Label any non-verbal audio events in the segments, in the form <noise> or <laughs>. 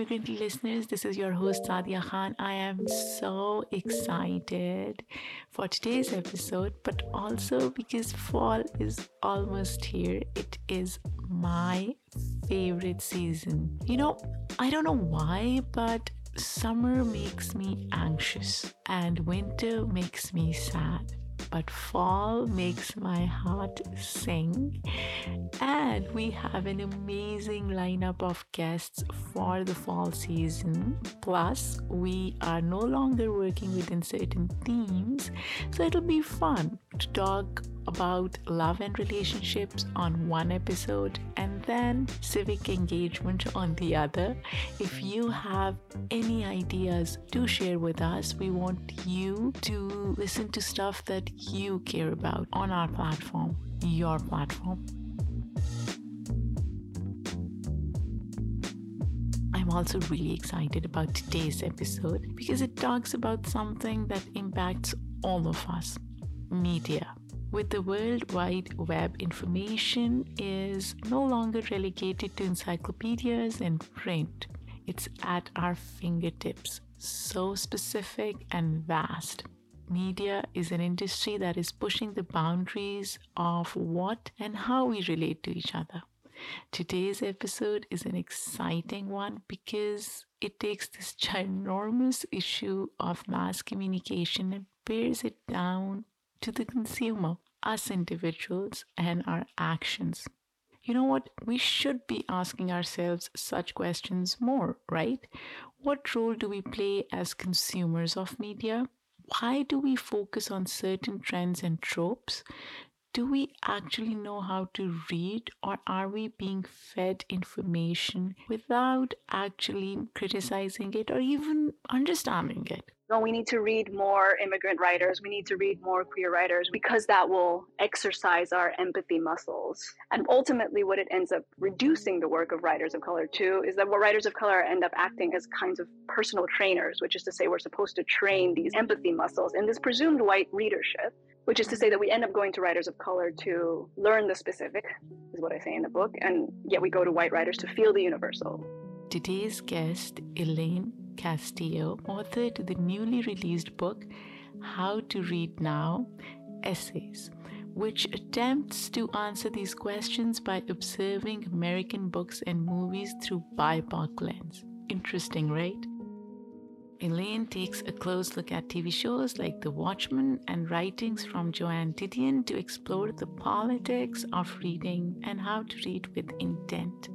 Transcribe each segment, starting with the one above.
immigrant listeners. This is your host, Saadia Khan. I am so excited for today's episode, but also because fall is almost here. It is my favorite season. You know, I don't know why, but summer makes me anxious and winter makes me sad but fall makes my heart sing. And we have an amazing lineup of guests for the fall season. Plus, we are no longer working within certain themes, so it'll be fun to talk about love and relationships on one episode and then civic engagement on the other. If you have any ideas to share with us, we want you to listen to stuff that you care about on our platform, your platform. I'm also really excited about today's episode because it talks about something that impacts all of us media. With the World Wide Web, information is no longer relegated to encyclopedias and print. It's at our fingertips, so specific and vast. Media is an industry that is pushing the boundaries of what and how we relate to each other. Today's episode is an exciting one because it takes this ginormous issue of mass communication and bears it down to the consumer, us individuals, and our actions. You know what? We should be asking ourselves such questions more, right? What role do we play as consumers of media? Why do we focus on certain trends and tropes? Do we actually know how to read, or are we being fed information without actually criticizing it or even understanding it? no, we need to read more immigrant writers. We need to read more queer writers because that will exercise our empathy muscles. And ultimately, what it ends up reducing the work of writers of color to is that what writers of color end up acting as kinds of personal trainers, which is to say, we're supposed to train these empathy muscles in this presumed white readership. Which is to say that we end up going to writers of color to learn the specific, is what I say in the book, and yet we go to white writers to feel the universal. Today's guest, Elaine Castillo, author to the newly released book How to Read Now Essays, which attempts to answer these questions by observing American books and movies through BIPOC lens. Interesting, right? Elaine takes a close look at TV shows like The Watchmen and writings from Joan Didion to explore the politics of reading and how to read with intent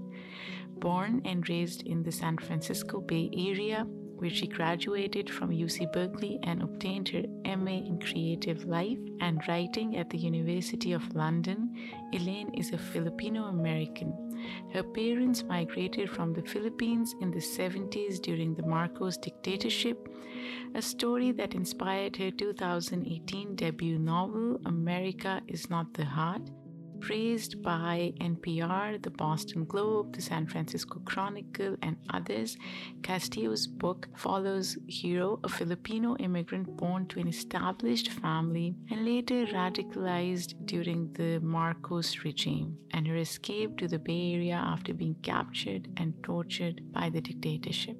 born and raised in the San Francisco Bay Area, where she graduated from UC Berkeley and obtained her MA in Creative Life and Writing at the University of London, Elaine is a Filipino American. Her parents migrated from the Philippines in the 70s during the Marcos dictatorship, a story that inspired her 2018 debut novel, America is Not the Heart praised by NPR, the Boston Globe, the San Francisco Chronicle, and others, Castillo's book follows Hero, a Filipino immigrant born to an established family and later radicalized during the Marcos regime, and her escape to the Bay Area after being captured and tortured by the dictatorship.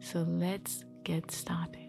So let's get started.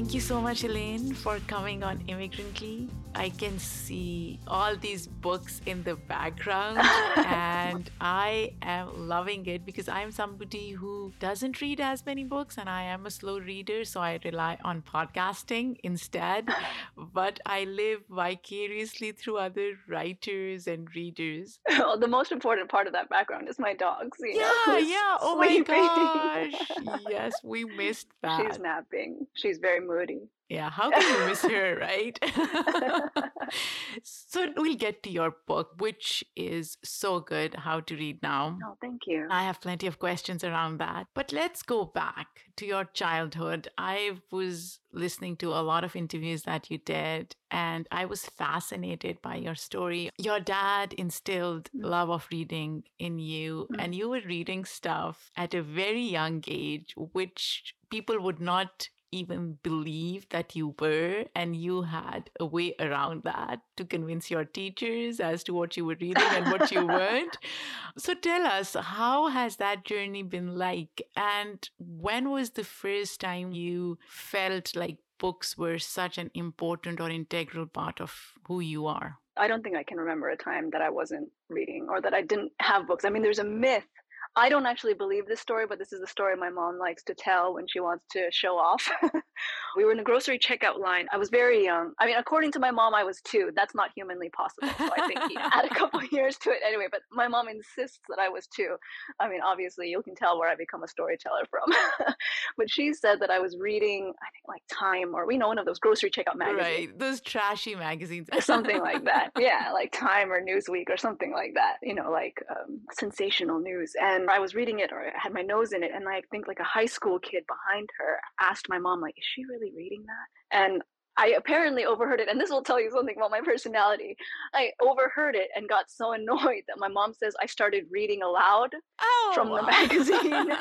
Thank you so much, Elaine, for coming on Immigrantly. I can see all these books in the background, <laughs> and I am loving it because I'm somebody who doesn't read as many books, and I am a slow reader, so I rely on podcasting instead. <laughs> but I live vicariously through other writers and readers. <laughs> Well, the most important part of that background is my dogs. yeah, know, yeah. Oh sleeping. my gosh. yes, we missed that. She's napping. She's very moody. Yeah, how can you miss her, right? <laughs> so we'll get to your book, which is so good, How to Read Now. Oh, thank you. I have plenty of questions around that. But let's go back to your childhood. I was listening to a lot of interviews that you did, and I was fascinated by your story. Your dad instilled mm. love of reading in you, mm. and you were reading stuff at a very young age, which people would not even believe that you were, and you had a way around that to convince your teachers as to what you were reading and what you <laughs> weren't. So tell us, how has that journey been like? And when was the first time you felt like books were such an important or integral part of who you are? I don't think I can remember a time that I wasn't reading or that I didn't have books. I mean, there's a myth I don't actually believe this story, but this is the story my mom likes to tell when she wants to show off. <laughs> we were in a grocery checkout line. I was very young. I mean, according to my mom, I was two. That's not humanly possible. So I think he <laughs> add a couple <laughs> years to it anyway. But my mom insists that I was two. I mean, obviously, you can tell where I become a storyteller from. but she said that I was reading, I think, like Time or we know one of those grocery checkout magazines. Right, those trashy magazines. Or something like that. Yeah, like Time or Newsweek or something like that. You know, like um, sensational news. And and I was reading it or I had my nose in it and I think like a high school kid behind her asked my mom like is she really reading that? And I apparently overheard it, and this will tell you something about my personality. I overheard it and got so <laughs> annoyed that my mom says I started reading aloud oh, from the oh. magazine.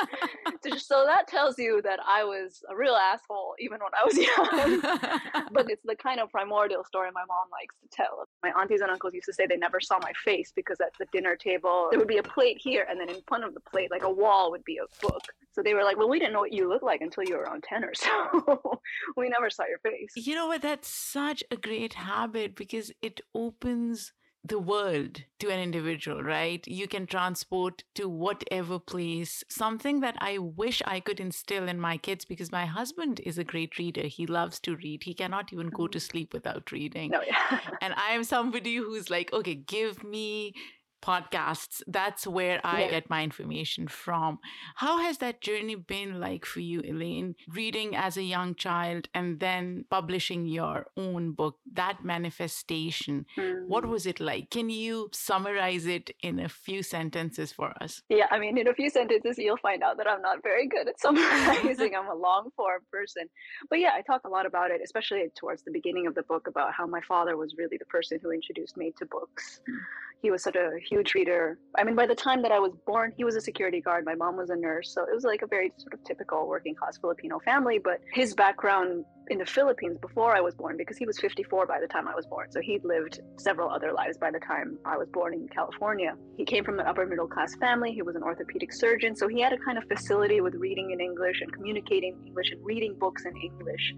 <laughs> <laughs> so that tells you that I was a real asshole even when I was young. but it's the kind of primordial story my mom likes to tell. My aunties and uncles used to say they never saw my face because at the dinner table there would be a plate here, and then in front of the plate, like a wall, would be a book. So they were like, "Well, we didn't know what you looked like until you were around ten or so. we never saw your face." You know what? That's such a great habit because it opens the world to an individual, right? You can transport to whatever place. Something that I wish I could instill in my kids because my husband is a great reader. He loves to read. He cannot even go to mm. sleep without reading. No, yeah. and I am somebody who's like, okay, give me podcasts that's where i yeah. get my information from. How has that journey been like for you elaine reading as a young child and then publishing your own book that manifestation? Mm. what was it like? Can you summarize it in a few sentences for us? Yeah i mean in a few sentences you'll find out that i'm not very good at <laughs> summarizing. I'm a long form person. But yeah i talk a lot about it especially towards the beginning of the book about how my father was really the person who introduced me to books. Mm. He was such a huge reader. I mean, by the time that I was born, he was a security guard. My mom was a nurse. So it was like a very sort of typical working class Filipino family. But his background in the Philippines before I was born, because he was 54 by the time I was born. So he'd lived several other lives by the time I was born in California. He came from an upper middle class family. He was an orthopedic surgeon. So he had a kind of facility with reading in English and communicating in English and reading books in English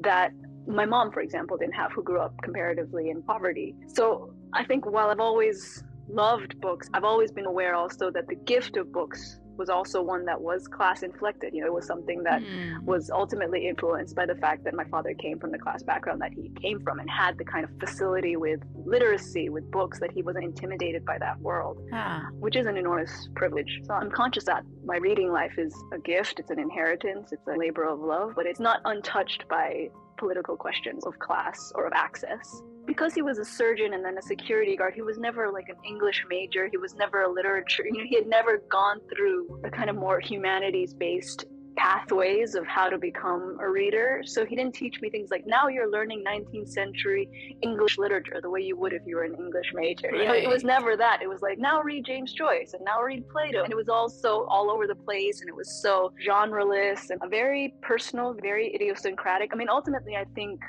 that my mom, for example, didn't have, who grew up comparatively in poverty. So I think while I've always loved books, I've always been aware also that the gift of books was also one that was class inflected. You know, it was something that mm. was ultimately influenced by the fact that my father came from the class background that he came from and had the kind of facility with literacy, with books, that he wasn't intimidated by that world, ah. which is an enormous privilege. So I'm conscious that my reading life is a gift, it's an inheritance, it's a labor of love, but it's not untouched by political questions of class or of access. Because he was a surgeon and then a security guard, he was never like an English major. He was never a literature, you know, he had never gone through the kind of more humanities based pathways of how to become a reader. So he didn't teach me things like now you're learning 19th century English literature the way you would if you were an English major. Right. You know, it was never that. It was like now read James Joyce and now read Plato. And it was all so all over the place and it was so genreless and very personal, very idiosyncratic. I mean, ultimately, I think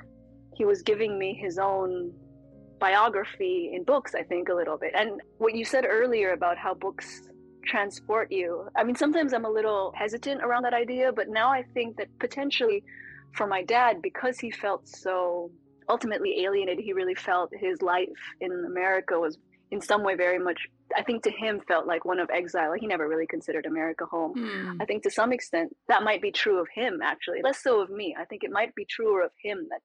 he was giving me his own biography in books, I think, a little bit. And what you said earlier about how books transport you. I mean, sometimes I'm a little hesitant around that idea, but now I think that potentially for my dad, because he felt so ultimately alienated, he really felt his life in America was in some way very much I think to him felt like one of exile. He never really considered America home. Mm. I think to some extent that might be true of him actually, less so of me. I think it might be truer of him that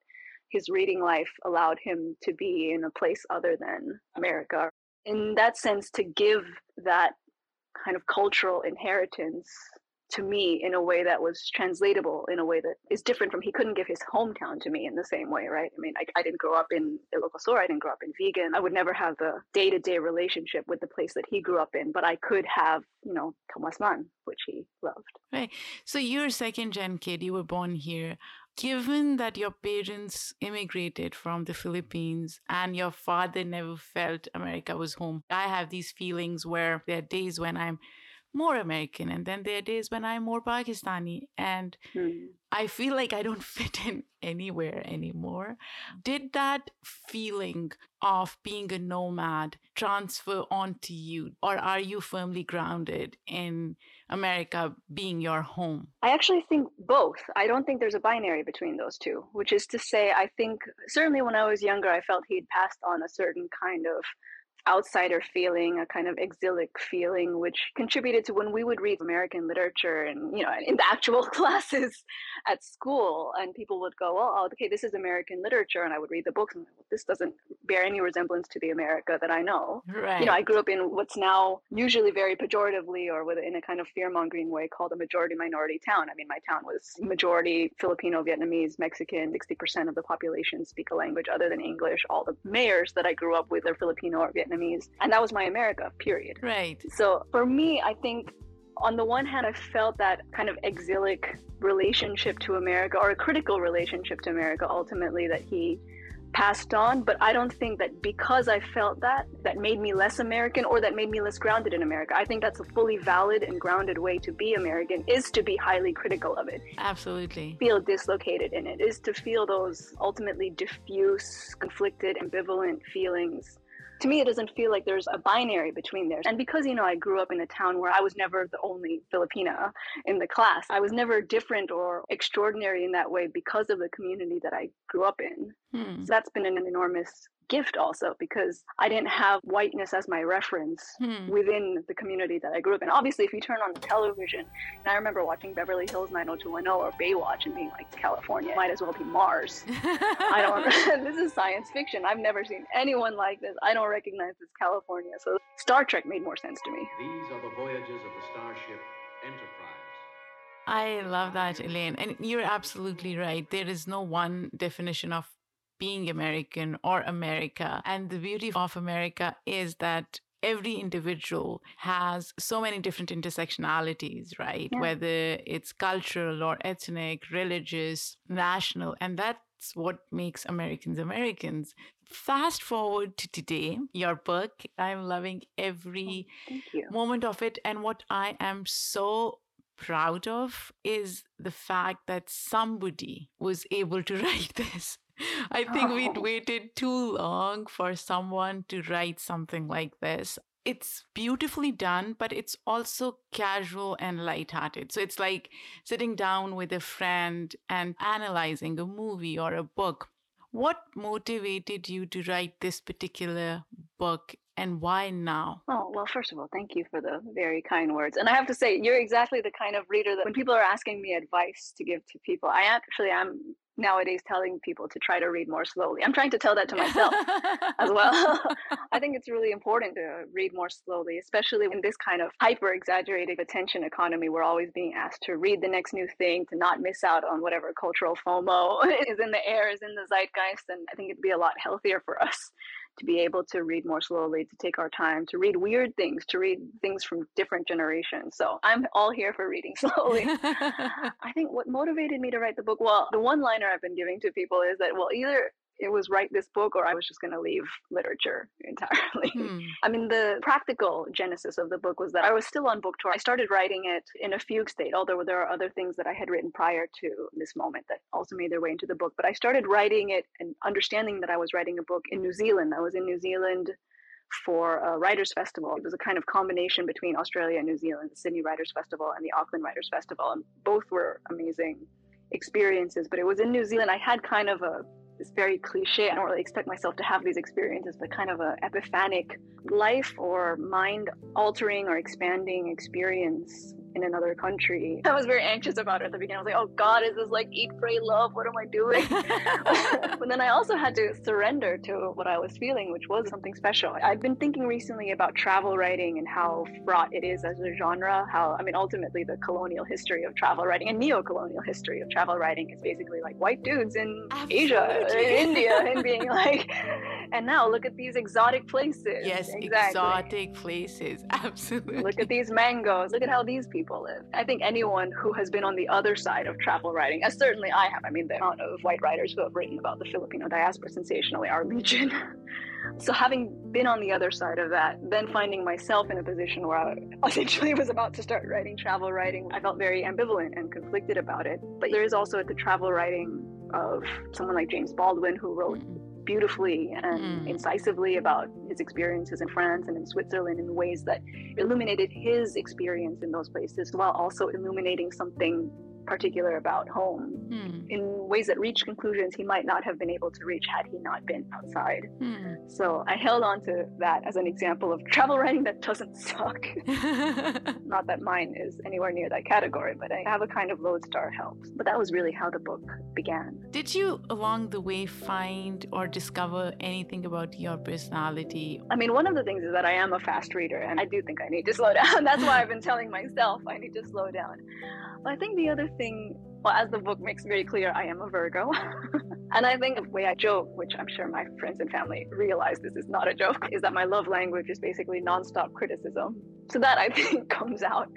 his reading life allowed him to be in a place other than America. In that sense, to give that kind of cultural inheritance to me in a way that was translatable in a way that is different from he couldn't give his hometown to me in the same way right? I mean i, I didn't grow up in ilocos i didn't grow up in Vigan. I would never have the day-to-day relationship with the place that he grew up in but i could have you know Thomas Mann which he loved. Right. So you're a second gen kid. You were born here given that your parents immigrated from the Philippines and your father never felt America was home, I have these feelings where there are days when I'm more American. And then there are days when I'm more Pakistani. And mm. I feel like I don't <laughs> fit in anywhere anymore. Did that feeling of being a nomad transfer onto you, or are you firmly grounded in America being your home? I actually think both. I don't think there's a binary between those two, which is to say, I think certainly when I was younger, I felt he'd passed on a certain kind of outsider feeling, a kind of exilic feeling, which contributed to when we would read American literature and, you know, in the actual <laughs> classes at school, and people would go, oh, okay, this is American literature. And I would read the books and this doesn't bear any resemblance to the America that I know. Right. You know, I grew up in what's now usually very pejoratively or with, in a kind of fear mongering way called a majority minority town. I mean, my town was majority Filipino, Vietnamese, Mexican, 60% of the population speak a language other than English. All the mayors that I grew up with are Filipino or Vietnamese Vietnamese. And that was my America, period. Right. So for me, I think on the one hand, I felt that kind of exilic relationship to America or a critical relationship to America ultimately that he passed on. But I don't think that because I felt that, that made me less American or that made me less grounded in America. I think that's a fully valid and grounded way to be American is to be highly critical of it. Absolutely. Feel dislocated in it, is to feel those ultimately diffuse, conflicted, ambivalent feelings to me, it doesn't feel like there's a binary between there. And because, you know, I grew up in a town where I was never the only Filipina in the class, I was never different or extraordinary in that way because of the community that I grew up in. Hmm. So that's been an enormous gift also because I didn't have whiteness as my reference hmm. within the community that I grew up in. Obviously, if you turn on the television, and I remember watching Beverly Hills 90210 or Baywatch and being like, California might as well be Mars. I don't, <laughs> <laughs> this is science fiction. I've never seen anyone like this. I don't recognize this California. So Star Trek made more sense to me. These are the voyages of the starship Enterprise. I love that, Elaine. And you're absolutely right. There is no one definition of being American or America. And the beauty of America is that every individual has so many different intersectionalities, right? Yeah. Whether it's cultural or ethnic, religious, national. And that's what makes Americans Americans. Fast forward to today, your book. I'm loving every oh, moment of it. And what I am so proud of is the fact that somebody was able to <laughs> write this <laughs> I think oh. we'd waited too long for someone to write something like this. It's beautifully done, but it's also casual and lighthearted. So it's like sitting down with a friend and analyzing a movie or a book. What motivated you to write this particular book and why now? Oh, well, first of all, thank you for the very kind words. And I have to say, you're exactly the kind of reader that when people are asking me advice to give to people, I actually am nowadays telling people to try to read more slowly. I'm trying to tell that to myself as well. <laughs> <laughs> I think it's really important to read more slowly, especially in this kind of hyper exaggerated attention economy. We're always being asked to read the next new thing, to not miss out on whatever cultural FOMO <laughs> is in the air, is in the zeitgeist. And I think it'd be a lot healthier for us to be able to read more slowly, to take our time, to read weird things, to read things from different generations. So I'm all here for reading <laughs> slowly. <laughs> I think what motivated me to write the book, well, the one liner I've been giving to people is that, well, either it was write this book or I was just going to leave literature <laughs> entirely. Hmm. I mean, the practical genesis of the book was that I was still on book tour. I started writing it in a fugue state, although there are other things that I had written prior to this moment that also made their way into the book. But I started writing it and understanding that I was writing a book in New Zealand. I was in New Zealand for a writers festival. It was a kind of combination between Australia and New Zealand, the Sydney Writers Festival and the Auckland Writers Festival, and both were amazing experiences. But it was in New Zealand. I had kind of a it's very cliche. I don't really expect myself to have these experiences, but kind of a epiphanic life or mind altering or expanding experience in another country. I was very anxious about it at the beginning. I was like, oh God, is this like eat, pray, love? What am I doing? <laughs> but then I also had to surrender to what I was feeling, which was something special. I've been thinking recently about travel writing and how fraught it is as a genre. How, I mean, ultimately, the colonial history of travel writing and neo colonial history of travel writing is basically like white dudes in Absolutely. Asia, in India, and being <laughs> like, and now look at these exotic places. Yes, exactly. exotic places. <laughs> Absolutely. Look at these mangoes. Look at how these people live. I think anyone who has been on the other side of travel writing, as certainly I have, I mean, the amount of white writers who have written about the Filipino diaspora sensationally are <laughs> legion. so having been on the other side of that, then finding myself in a position where I essentially was about to start writing travel writing, I felt very ambivalent and conflicted about it. But there is also the travel writing of someone like James Baldwin who wrote mm. Beautifully and mm. incisively about his experiences in France and in Switzerland in ways that illuminated his experience in those places while also illuminating something particular about home hmm. in ways that reach conclusions he might not have been able to reach had he not been outside. Hmm. So I held on to that as an example of travel writing that doesn't <laughs> suck. <laughs> not that mine is anywhere near that category, but I have a kind of lodestar helps. But that was really how the book began. Did you along the way find or discover anything about your personality? I mean, one of the things is that I am a fast reader and I do think I need to slow <laughs> down. That's why I've been telling myself I need to slow down. But I think the other thing, well, as the book makes very clear, I am a Virgo. <laughs> and I think the way I joke, which I'm sure my friends and family realize this is not a joke, is that my love language is basically nonstop criticism. So that I think <laughs> comes out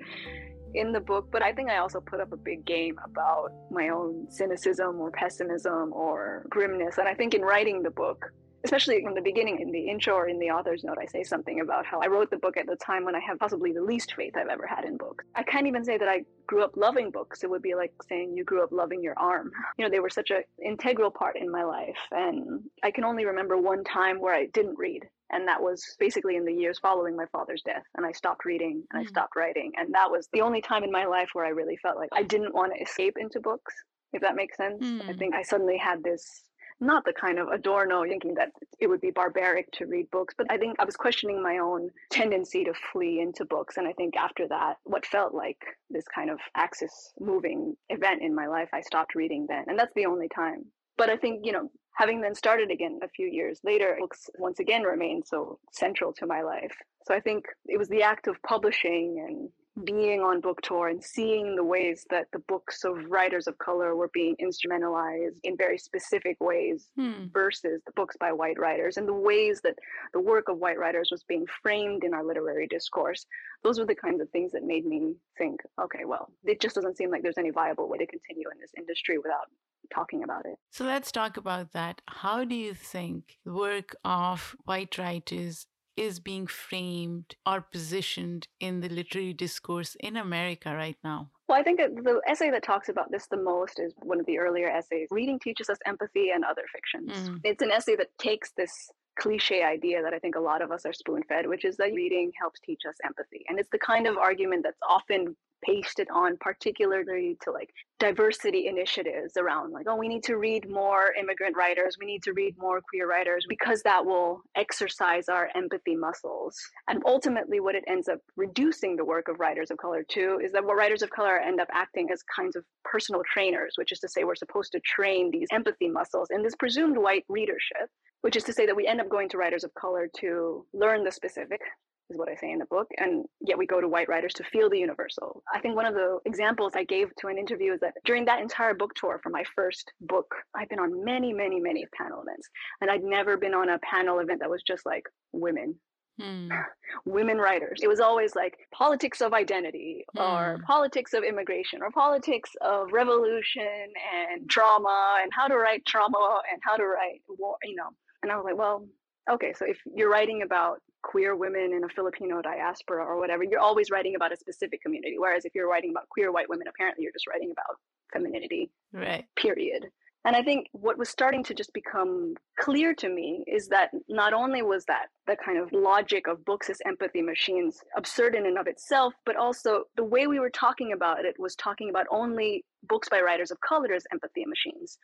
in the book, but I think I also put up a big game about my own cynicism or pessimism or grimness. And I think in writing the book, especially from the beginning in the intro or in the author's note, I say something about how I wrote the book at the time when I have possibly the least faith I've ever had in books. I can't even say that I grew up loving books. It would be like saying you grew up loving your arm. <laughs> You know, they were such an integral part in my life. And I can only remember one time where I didn't read. And that was basically in the years following my father's death. And I stopped reading and. I stopped writing. And that was the only time in my life where I really felt like I didn't want to escape into books if that makes sense. Mm. I think I suddenly had this not the kind of Adorno thinking that it would be barbaric to read books, but I think I was questioning my own tendency to flee into books. And I think after that, what felt like this kind of axis moving event in my life, I stopped reading then. And that's the only time. But I think, you know, having then started again a few years later, books once again remained so central to my life. So I think it was the act of publishing and being on book tour and seeing the ways that the books of writers of color were being instrumentalized in very specific ways hmm. versus the books by white writers and the ways that the work of white writers was being framed in our literary discourse those were the kinds of things that made me think okay well it just doesn't seem like there's any viable way to continue in this industry without talking about it. So let's talk about that. How do you think the work of white writers is being framed or positioned in the literary discourse in America right now? Well, I think the essay that talks about this the most is one of the earlier essays Reading Teaches Us Empathy and Other Fictions. Mm. It's an essay that takes this cliche idea that I think a lot of us are spoon fed, which is that reading helps teach us empathy. And it's the kind of argument that's often pasted on particularly to like diversity initiatives around like oh we need to read more immigrant writers we need to read more queer writers because that will exercise our empathy muscles. And ultimately what it ends up reducing the work of writers of color to is that what writers of color end up acting as kinds of personal trainers which is to say we're supposed to train these empathy muscles in this presumed white readership which is to say that we end up going to writers of color to learn the specific is what I say in the book. And yet we go to white writers to feel the universal. I think one of the examples I gave to an interview is that during that entire book tour for my first book, I've been on many, many, many panel events. And I'd never been on a panel event that was just like women. Hmm. <laughs> women writers. It was always like politics of identity hmm. or politics of immigration or politics of revolution and trauma and how to write trauma and how to write war, you know. And I was like, well, okay, so if you're writing about queer women in a Filipino diaspora or whatever, you're always writing about a specific community. Whereas if you're writing about queer white women, apparently you're just writing about femininity. Right. Period. And I think what was starting to just become clear to me is that not only was that the kind of logic of books as empathy machines absurd in and of itself, but also the way we were talking about it was talking about only books by writers of color as empathy machines.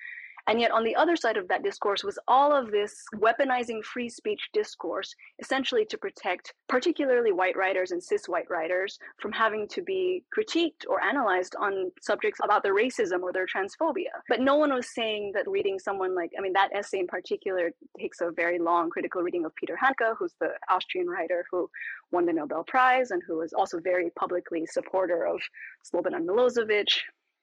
And yet, on the other side of that discourse was all of this weaponizing free speech discourse, essentially to protect particularly white writers and cis white writers from having to be critiqued or analyzed on subjects about their racism or their transphobia. But no one was saying that reading someone like, I mean, that essay in particular takes a very long critical reading of Peter Handke, who's the Austrian writer who won the Nobel Prize and who was also very publicly supporter of Slobodan Milosevic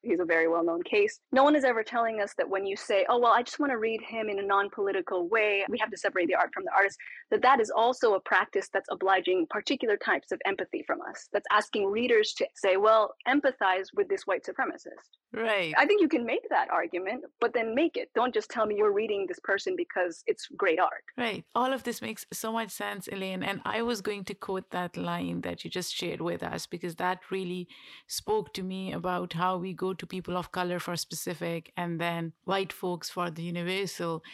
he's a very well known case. No one is ever telling us that when you say, oh, well, I just want to read him in a non political way, we have to separate the art from the artist, that that is also a practice that's obliging particular types of empathy from us. That's asking readers to say, well, empathize with this white supremacist. Right. I think you can make that argument, but then make it. Don't just tell me you're reading this person because it's great art. Right. All of this makes so much sense, Elaine. And I was going to quote that line that you just shared with us because that really spoke to me about how we go to people of color for specific and then white folks for the universal.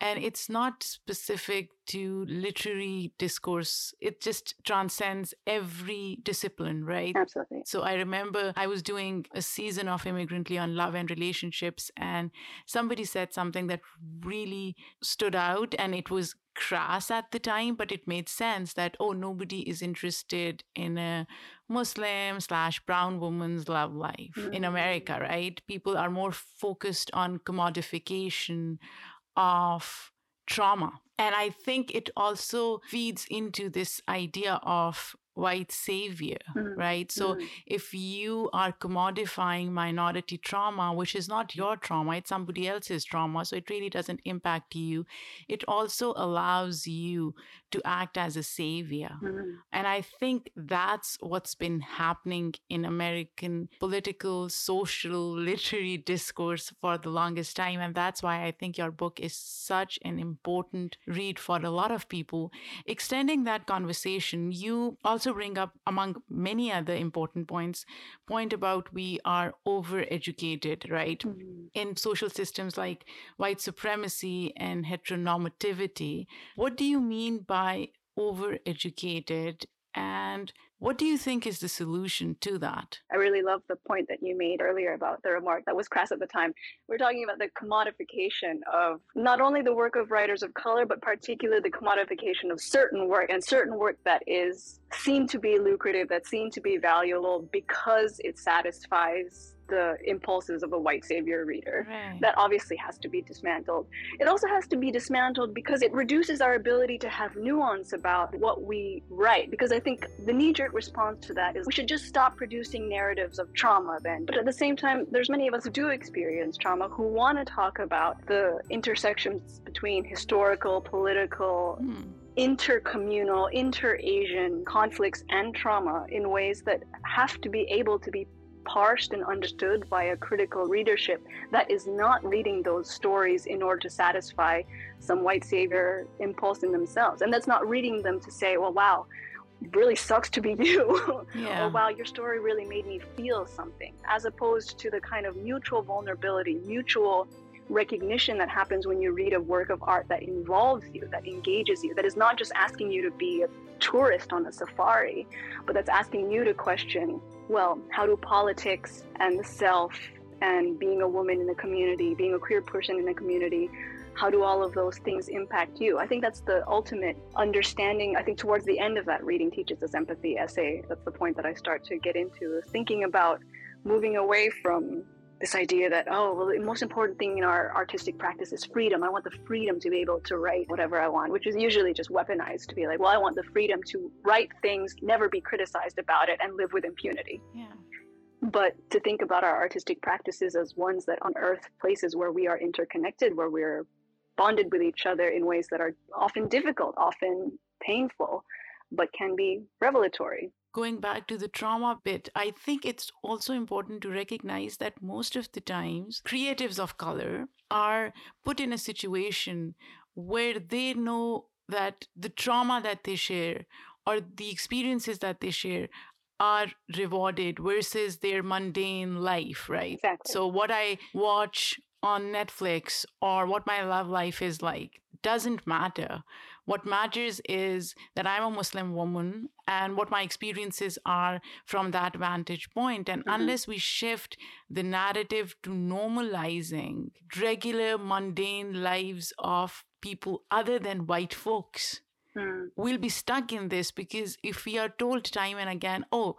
And it's not specific to literary discourse, it just transcends every discipline, right? Absolutely. So I remember I was doing a season of Immigrantly on love and relationships, and somebody said something that really stood out, and it was crass at the time, but it made sense that, oh, nobody is interested in a Muslim slash brown woman's love life mm-hmm. in America, right? People are more focused on commodification of trauma. And I think it also feeds into this idea of white savior, mm-hmm. right? So mm-hmm. if you are commodifying minority trauma, which is not your trauma, it's somebody else's trauma, so it really doesn't impact you, it also allows you to act as a savior. Mm-hmm. And I think that's what's been happening in American political, social, <laughs> literary discourse for the longest time. And that's why I think your book is such an important read for a lot of people. Extending that conversation, you also also bring up, among many other important points, point about we are overeducated, right? Mm-hmm. In social systems like white supremacy and heteronormativity. What do you mean by overeducated? And what do you think is the solution to that? I really love the point that you made earlier about the remark that was crass at the time. We're talking about the commodification of not only the work of writers of color, but particularly the commodification of certain work and certain work that is seen to be lucrative, that seen to be valuable because it satisfies the impulses of a white savior reader. Right. That obviously has to be dismantled. It also has to be dismantled because it reduces our ability to have nuance about what we write. Because I think the knee jerk response to that is we should just stop producing narratives of trauma then. But at the same time, there's many of us who do experience trauma who want to talk about the intersections between historical, political, mm intercommunal, inter-Asian conflicts and trauma in ways that have to be able to be parsed and understood by a critical readership that is not reading those stories in order to satisfy some white savior impulse in themselves. And that's not reading them to say, well, wow, really sucks to be <laughs> you. Yeah. or wow, your story really made me feel something, as opposed to the kind of mutual vulnerability, mutual recognition that happens when you read a work of art that involves you, that engages you, that is not just asking you to be a tourist on a safari, but that's asking you to question well, how do politics and the self and being a woman in the community, being a queer person in the community, how do all of those things impact you? I think that's the ultimate understanding. I think towards the end of that reading teaches us empathy essay. That's the point that I start to get into thinking about moving away from this idea that oh well the most important thing in our artistic practice is freedom. I want the freedom to be able to write whatever i want which is usually just weaponized to be like well i want the freedom to write things never be criticized about it and live with impunity. Yeah. But to think about our artistic practices as ones that unearth places where we are interconnected where we're bonded with each other in ways that are often difficult often painful but can be revelatory going back to the trauma bit, I think it's also important to recognize that most of the times creatives of color are put in a situation where they know that the trauma that they share or the experiences that they share are rewarded versus their mundane life, right? Exactly. So, what I watch on Netflix or what my love life is like doesn't matter. What matters is that I'm a Muslim woman and what my experiences are from that vantage point. And mm-hmm. unless we shift the narrative to normalizing regular, mundane lives of people other than white folks, mm. we'll be stuck in this because if we are told time and again, oh,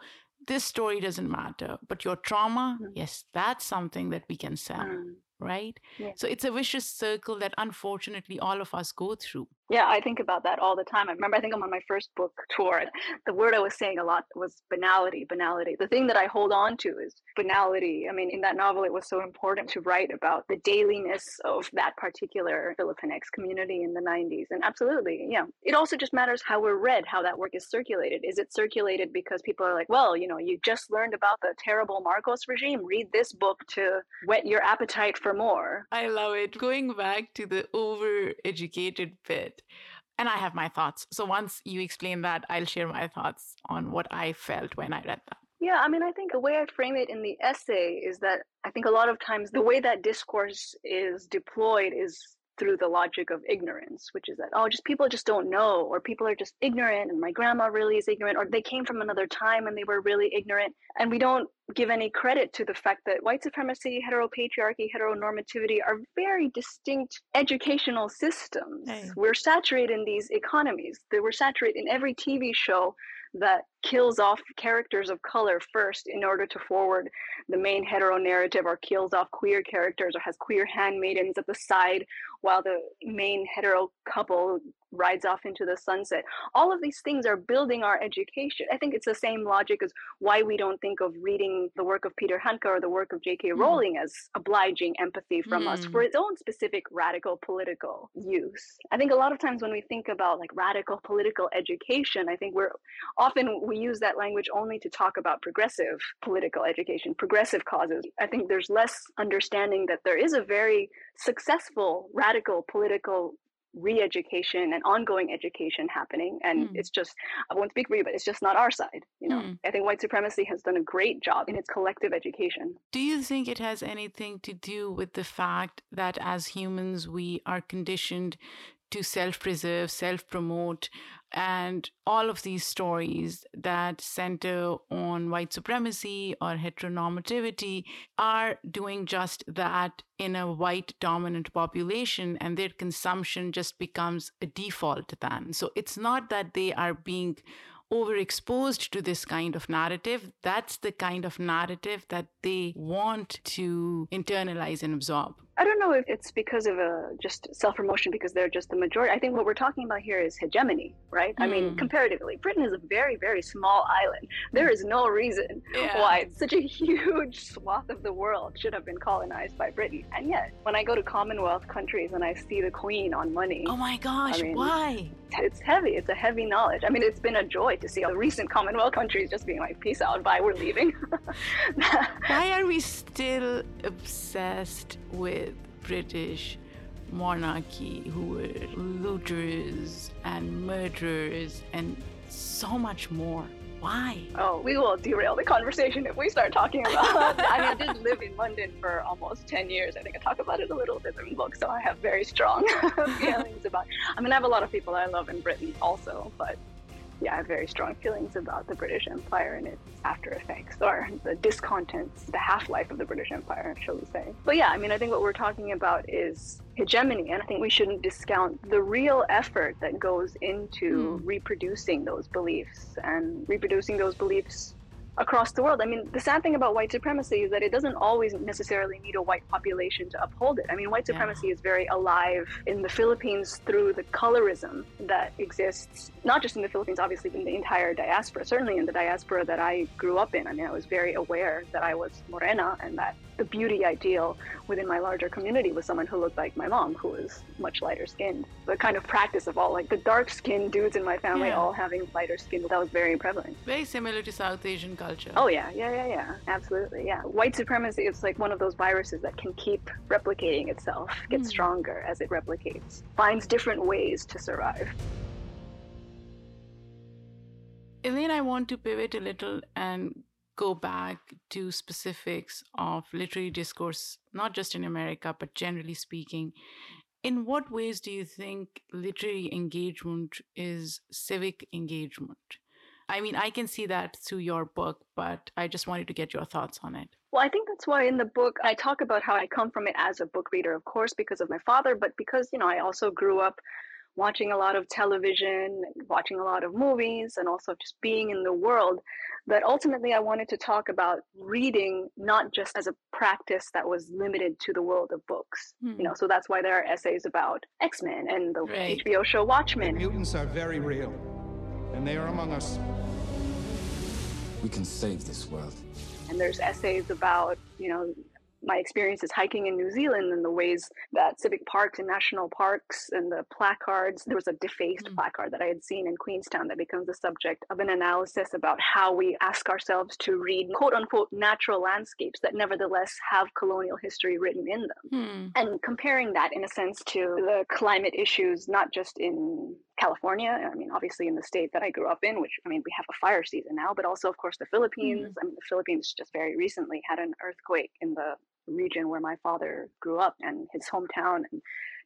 this story doesn't matter, but your trauma, mm. yes, that's something that we can sell. Mm. Right? Yeah. So it's a vicious circle that unfortunately all of us go through. Yeah, I think about that all the time. I remember, I think I'm on my first book tour. and The word I was saying a lot was banality, banality. The thing that I hold on to is banality. I mean, in that novel, it was so important to write about the dailiness of that particular Filipinx community in the 90s. And absolutely, yeah. It also just matters how we're read, how that work is circulated. Is it circulated because people are like, well, you know, you just learned about the terrible Marcos regime, read this book to whet your appetite for more? I love it. Going back to the over-educated bit, and I have my thoughts. So once you explain that, I'll share my thoughts on what I felt when I read that. Yeah, I mean, I think the way I frame it in the essay is that I think a lot of times the way that discourse is deployed is through the logic of ignorance, which is that, oh, just people just don't know, or people are just ignorant, and my grandma really is ignorant, or they came from another time and they were really ignorant. And we don't give any credit to the fact that white supremacy, heteropatriarchy, heteronormativity are very distinct educational systems. Hey. We're saturated in these economies. They were saturated in every TV show that kills off characters of color first in order to forward the main hetero narrative or kills off queer characters or has queer handmaidens at the side while the main hetero couple rides off into the sunset. All of these things are building our education. I think it's the same logic as why we don't think of reading the work of Peter Handke or the work of J.K. Mm. Rowling as obliging empathy from us Mm. for its own specific radical political use. I think a lot of times when we think about like radical political education, I think we're often we use that language only to talk about progressive political education, progressive causes. I think there's less understanding that there is a very successful radical political re-education and ongoing education happening and Hmm. it's just i won't speak for you but it's just not our side you know Hmm. i think white supremacy has done a great job in its collective education Do you think it has anything to do with the fact that as humans we are conditioned to self preserve, self promote, and all of these stories that center on white supremacy or heteronormativity are doing just that in a white dominant population, and their consumption just becomes a default then? So it's not that they are being overexposed to this kind of narrative. That's the kind of narrative that they want to internalize and absorb. I don't know if it's because of a just self promotion because they're just the majority. I think what we're talking about here is hegemony, right? I mean, Mm. comparatively, Britain is a very, very small island. There is no reason Yeah. why such a huge swath of the world should have been colonized by Britain. And yet, when I go to Commonwealth countries and I see the Queen on money, Oh my gosh, mean- why? it's heavy. It's a heavy knowledge. I mean, it's been a joy to see all the recent Commonwealth countries just being like, peace out, bye, we're leaving. <laughs> Why are we still obsessed with British monarchy who were looters and murderers and so much more? Why? Oh, we will derail the conversation if we start talking about. <laughs> I mean, I did live in London for almost ten years. I think I talk about it a little bit in the book, so I have very strong <laughs> feelings about. I mean, I have a lot of people I love in Britain also, but yeah, I have very strong feelings about the British Empire and its after effects, or the discontents, the half life of the British Empire, shall we say. But yeah, I mean, I think what we're talking about is hegemony, and I think we shouldn't discount the real effort that goes into hmm. reproducing those beliefs and reproducing those beliefs across the world. I mean, the sad thing about white supremacy is that it doesn't always necessarily need a white population to uphold it. I mean, white Yeah. supremacy is very alive in the Philippines through the colorism that exists, not just in the Philippines, obviously, in the entire diaspora, certainly in the diaspora that I grew up in. I mean, I was very aware that I was morena and that the beauty ideal within my larger community was someone who looked like my mom, who was much lighter skinned. The kind of practice of all like the dark skinned dudes in my family Yeah. all having lighter skin, that was very prevalent. Very similar to South Asian culture. Oh yeah, yeah, yeah, yeah. Absolutely, yeah. White supremacy is like one of those viruses that can keep replicating itself, gets Hmm. stronger as it replicates, finds different ways to survive. Elaine, I want to pivot a little and go back to specifics of literary discourse, not just in America, but generally speaking. In what ways do you think literary engagement is civic engagement? I mean, I can see that through your book, but I just wanted to get your thoughts on it. Well, I think that's why in the book I talk about how I come from it as a book reader, of course, because of my father, but because, you know, I also grew up watching a lot of television, watching a lot of movies, and also just being in the world. But ultimately, I wanted to talk about reading not just as a practice that was limited to the world of books. Hmm. You know, so that's why there are essays about X Men and the right. HBO show Watchmen. The mutants are very real, and they are among us. We can save this world. And there's essays about, you know, my experiences hiking in New Zealand and the ways that civic parks and national parks and the placards, there was a defaced mm. placard that I had seen in Queenstown that becomes the subject of an analysis about how we ask ourselves to read quote unquote natural landscapes that nevertheless have colonial history written in them. Mm. And comparing that in a sense to the climate issues, not just in California, I mean, obviously in the state that I grew up in, which I mean, we have a fire season now, but also, of course, the Philippines. Mm. I mean, the Philippines just very recently had an earthquake in the region where my father grew up and his hometown. And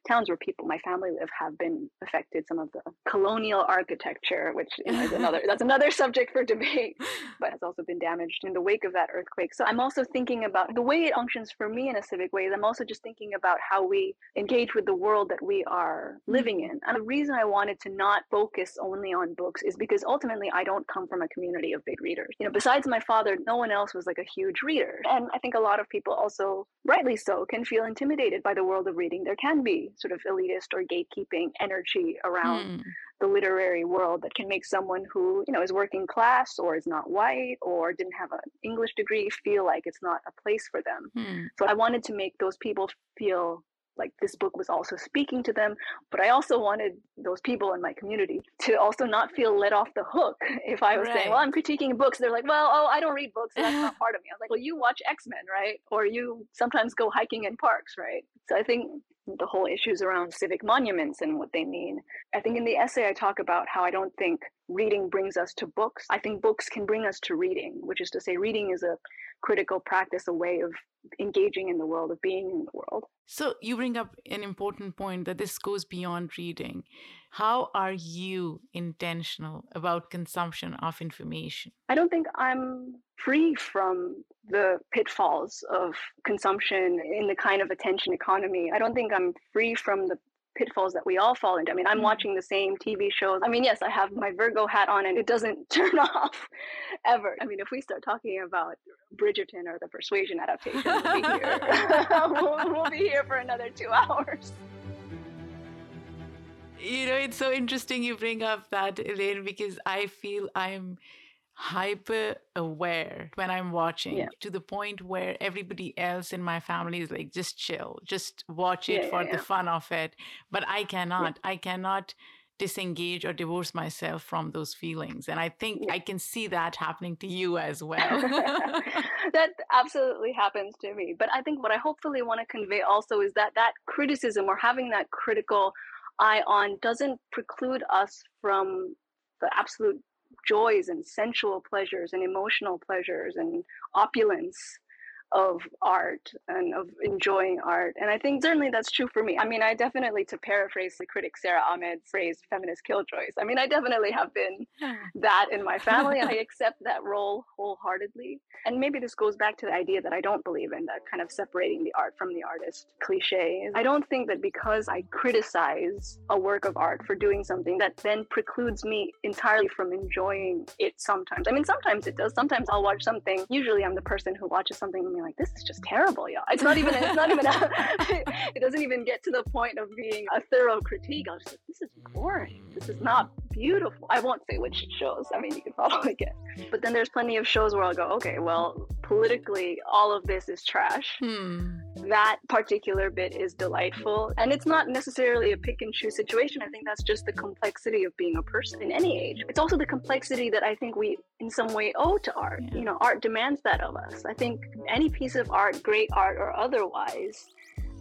towns where people, my family live, have been affected. Some of the colonial architecture, which you know, is another <laughs> that's another subject for debate, but has also been damaged in the wake of that earthquake. So I'm also thinking about the way it functions for me in a civic way. I'm also just thinking about how we engage with the world that we are living mm-hmm. in. And the reason I wanted to not focus only on books is because ultimately I don't come from a community of big readers. You know, besides my father, no one else was like a huge reader. And I think a lot of people also, rightly so, can feel intimidated by the world of reading. There can be sort of elitist or gatekeeping energy around mm. the literary world that can make someone who you know is working class or is not white or didn't have an english degree feel like it's not a place for them mm. so i wanted to make those people feel like this book was also speaking to them but i also wanted those people in my community to also not feel let off the hook. <laughs> If i was right. saying well i'm critiquing books they're like well oh i don't read books so that's not <laughs> part of me. I was like well you watch x-men right? Or you sometimes go hiking in parks right? So i think the whole issues around civic monuments and what they mean. I think in the essay, I talk about how I don't think reading brings us to books. I think books can bring us to reading, which is to say, reading is a critical practice, a way of engaging in the world, of being in the world. So, you bring up an important point that this goes beyond reading. How are you intentional about consumption of information? I don't think I'm free from the pitfalls of consumption in the kind of attention economy. I don't think I'm free from the pitfalls that we all fall into. I mean, I'm mm. watching the same TV shows. I mean, yes, I have my Virgo hat on and it doesn't <laughs> turn off ever. I mean, if we start talking about Bridgerton or the Persuasion adaptation, we'll be here, <laughs> we'll, we'll be here for another two <laughs> hours. You know, it's so interesting you bring up that, Elaine, because I feel I'm hyper aware when I'm watching yeah. to the point where everybody else in my family is like, just chill, just watch it yeah, for yeah, the fun of it. But I cannot, I cannot disengage or divorce myself from those feelings. And I think I can see that happening to you as <laughs> well. that absolutely happens to me. But I think what I hopefully want to convey also is that that criticism or having that critical eye on doesn't preclude us from the absolute joys and sensual pleasures and emotional pleasures and opulence of art and of enjoying art. And I think certainly that's true for me. I mean, I definitely, to paraphrase the critic Sara Ahmed's phrase, feminist killjoys, I mean, I definitely have been that in my family I <laughs> accept that role wholeheartedly. And maybe this goes back to the idea that I don't believe in that kind of separating the art from the artist cliche. I don't think that because I criticize a work of art for doing something that then precludes me entirely from enjoying it sometimes. I mean, sometimes it does. Sometimes I'll watch something. Usually I'm the person who watches something like, this is just terrible, y'all. It's not even, it's not even, a, <laughs> it doesn't even get to the point of being a thorough critique. I was just like, this is boring. This is not beautiful. I won't say which shows. I mean, you can probably <laughs> again. But then there's plenty of shows where I'll go, okay, well, politically, all of this is trash. Hmm. That particular bit is delightful. And it's not necessarily a pick and choose situation. I think that's just the complexity of being a person in any age. It's also the complexity that I think we, in some way, owe to art. Yeah. You know, art demands that of us. I think any piece of art, great art or otherwise,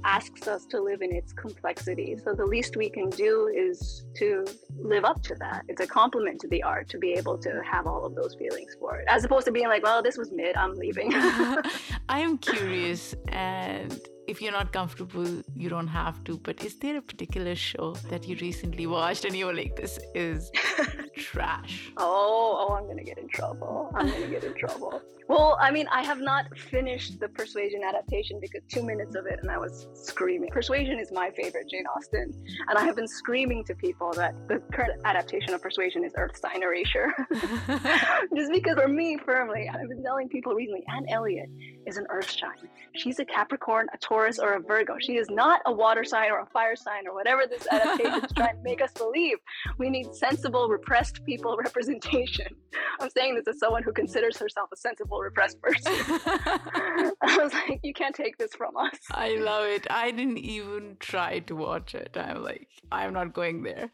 asks us to live in its complexity. So the least we can do is to live up to that. It's a compliment to the art to be able to have all of those feelings for it, as opposed to being like, well, this was mid, I'm leaving. <laughs> <laughs> I am curious, and if you're not comfortable, you don't have to. But is there a particular show that you recently watched and you were like, this is <laughs> trash? Oh, oh, I'm gonna get in trouble. I'm gonna get in trouble. Well, I mean, I have not finished the Persuasion adaptation because two minutes of it and I was screaming. Persuasion is my favorite Jane Austen, and I have been screaming to people that the current adaptation of Persuasion is Earth Sign Erasure. <laughs> <laughs> Just because for me, firmly, I've been telling people recently, Anne Elliot is an Earth sign. She's a Capricorn, a Taurus, or a Virgo. She is not a water sign or a fire sign or whatever this adaptation is trying to make us believe. We need sensible, repressed people <laughs> representation. I'm saying this as someone who considers herself a sensible, repressed person. <laughs> <laughs> I was like, you can't take this from us. I love it. I didn't even try to watch it. I'm like, I'm not going there.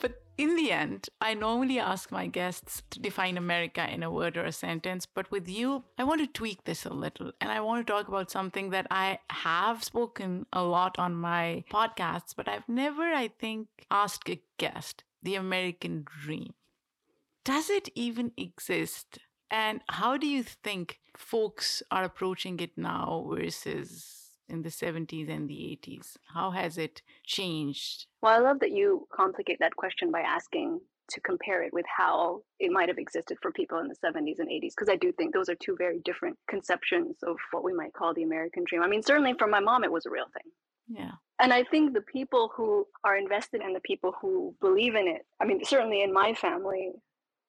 But in the end, I normally ask my guests to define America in a word or a sentence, but with you, I want to tweak this a little and I want to talk about something that I have spoken a lot on my podcasts, but I've never, I think, asked a guest the American dream. Does it even exist? And how do you think folks are approaching it now versus in the 70s and the 80s? How has it changed? Well, I love that you complicate that question by asking to compare it with how it might have existed for people in the 70s and 80s because i do think those are two very different conceptions of what we might call the american dream i mean certainly for my mom it was a real thing yeah and i think the people who are invested and the people who believe in it i mean certainly in my family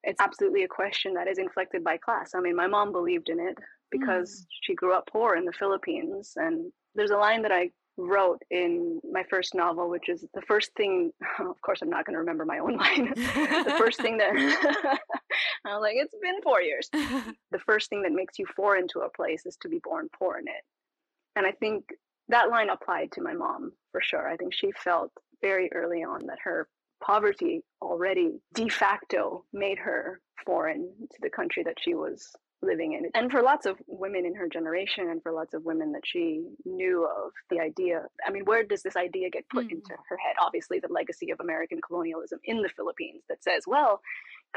it's absolutely a question that is inflected by class i mean my mom believed in it because mm. she grew up poor in the philippines and there's a line that I wrote in my first novel, which is the first thing. <laughs> Of course, I'm not going to remember my own <laughs> line. the first thing that <laughs> I'm like, it's been four years. the first thing that makes you foreign to a place is to be born poor in it. And I think that line applied to my mom for sure. I think she felt very early on that her poverty already de facto made her foreign to the country that she was living in. And for lots of women in her generation and for lots of women that she knew of, the idea I mean, where does this idea get put mm. into her head? Obviously, the legacy of American colonialism in the Philippines that says, well,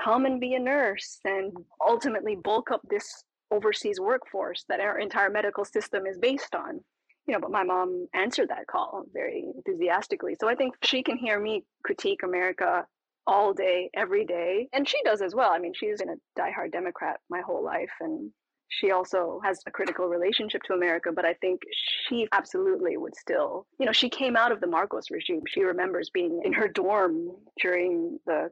come and be a nurse and ultimately bulk up this overseas workforce that our entire medical system is based on. You know, but my mom answered that call very enthusiastically. So I think she can hear me critique America all day, every day. And she does as well. I mean, she's been a diehard Democrat my whole life. And she also has a critical relationship to America, but I think she absolutely would still, you know, she came out of the Marcos regime. She remembers being in her dorm during the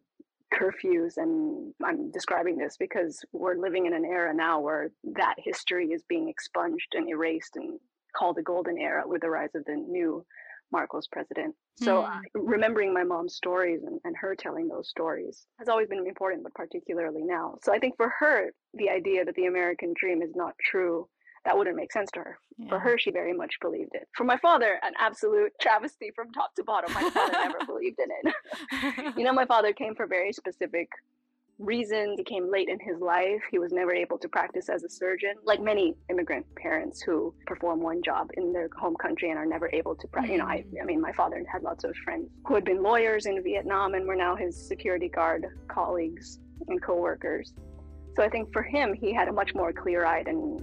curfews and I'm describing this because we're living in an era now where that history is being expunged and erased and called the golden era with the rise of the new Marcos president. So mm. remembering my mom's stories and, and her telling those stories has always been important, but particularly now. So I think for her, the idea that the American dream is not true, that wouldn't make sense to her. Yeah. For her, she very much believed it. For my father, an absolute travesty from top to bottom. My father never <laughs> believed in it. <laughs> you know, my father came for very specific reasons. He came late in his life. He was never able to practice as a surgeon, like many immigrant parents who perform one job in their home country and are never able to practice. Mm-hmm. You know, I, mm. I mean, my father had lots of friends who had been lawyers in Vietnam and were now his security guard colleagues and co-workers. So I think for him, he had a much more clear-eyed and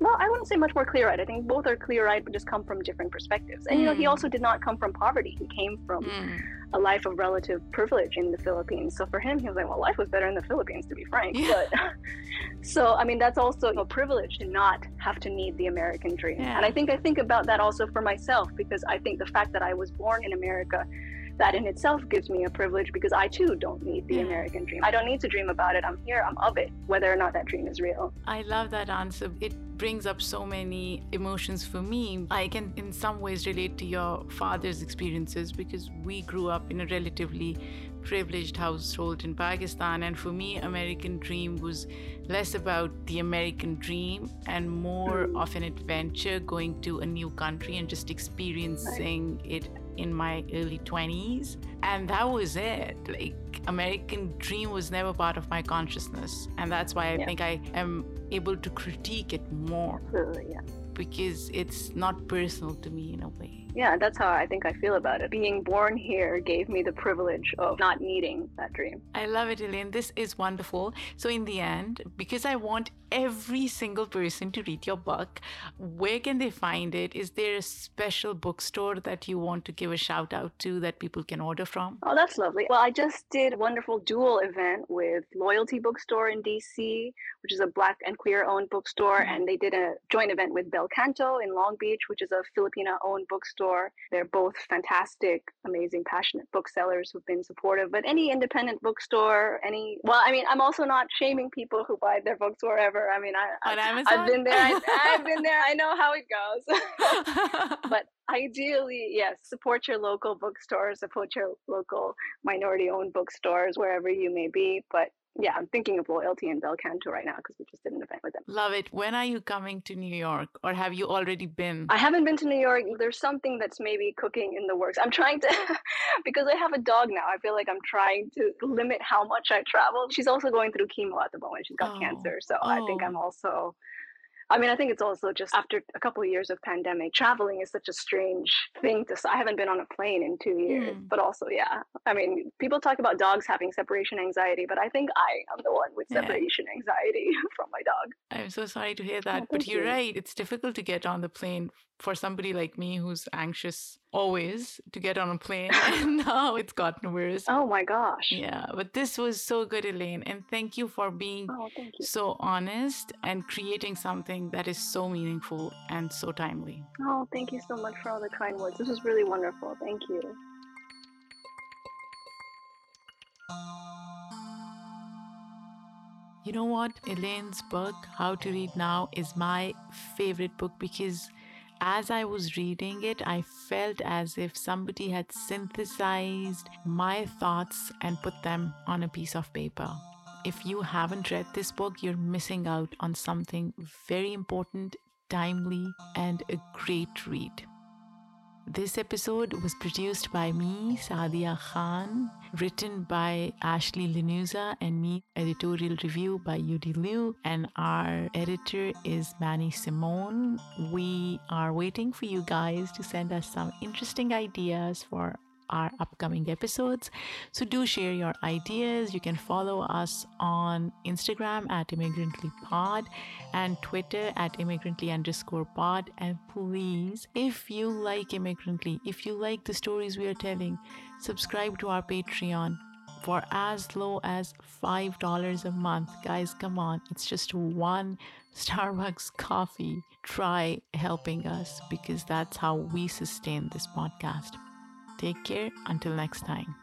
well, I wouldn't say much more clear-eyed. I think both are clear-eyed, but just come from different perspectives. And mm. you know, he mm. also did not come from poverty. He came from mm. a life of relative privilege in the Philippines. So for him, he was like, "Well, life was better in the Philippines, to be frank." Yeah. But <laughs> so, I mean, that's also a privilege to not have to need the American dream. Yeah. And I think I think about that also for myself because I think the fact that I was born in America that in itself gives me a privilege because I too don't need the American dream. I don't need to dream about it. I'm here, I'm of it, whether or not that dream is real. I love that answer. It brings up so many emotions for me. I can, in some ways, relate to your father's experiences because we grew up in a relatively privileged household in Pakistan. And for me, American Dream was less about the American dream and more mm. of an adventure going to a new country and just experiencing it in my early 20s. And that was it. Like, American Dream was never part of my consciousness. And that's why I yeah. think I am able to critique it more. Absolutely, yeah. Because it's not personal to me in a way. Yeah, that's how I think I feel about it. Being born here gave me the privilege of not needing that dream. I love it, Elaine. This is wonderful. So, in the end, because I want every single person to read your book, where can they find it? Is there a special bookstore that you want to give a shout out to that people can order from? Oh, that's lovely. Well, I just did a wonderful dual event with Loyalty Bookstore in DC, which is a Black and queer owned bookstore, mm-hmm. and they did a joint event with Bel Canto in Long Beach, which is a Filipina owned bookstore. They're both fantastic, amazing, passionate booksellers who've been supportive. But any independent bookstore, any, well, I mean, I'm also not shaming people who buy their books wherever. I mean, I, On I, Amazon? I've been there. I, I've been there. I know how it goes. <laughs> but <laughs> ideally, yes, support your local bookstores, support your local minority owned bookstores, wherever you may be. But yeah, I'm thinking of loyalty and Bel Canto right now because we just did an event with them. Love it. When are you coming to New York or have you already been? I haven't been to New York. There's something that's maybe cooking in the works. I'm trying to, <laughs> because I have a dog now, I feel like I'm trying to limit how much I travel. She's also going through chemo at the moment. She's got oh. cancer. So oh. I think oh. I'm oh. also I mean, I think it's also just after a couple of years of pandemic, traveling is such a strange thing to. I haven't been on a plane in two years, mm. but also, yeah. I mean, people talk about dogs having separation anxiety, but I think I am the one with separation yeah. anxiety <laughs> from my dog. I'm so sorry to hear that, oh, but you're you. right. It's difficult to get on the plane for somebody like me who's anxious always to get on a plane <laughs> and now it's gotten worse. Oh my gosh. Yeah but this was so good elaine and thank you for being oh, so honest and creating something that is so meaningful and so timely. Oh thank you so much for all the kind words. This was really wonderful. Thank you. You know what elaine's book how to read now is my favorite book because as I was reading it, I felt as if somebody had synthesized my thoughts and put them on a piece of paper. If you haven't read this book, you're missing out on something very important, timely, and a great read. This episode was produced by me, Saadia Khan, written by Ashley Lanuza and me, editorial review by Yudi Li, and our editor is Manni Simone. We are waiting for you guys to send us some interesting ideas for our upcoming episodes. So do share your ideas. You can follow us on Instagram at immigrantlypod and Twitter at immigrantly underscore pod. And please, if you like Immigrantly, if you like the stories we are telling, subscribe to our Patreon for as low as $5 a month. Guys, come on. It's just one Starbucks coffee. Try helping us because that's how we sustain this podcast. Take care until next time.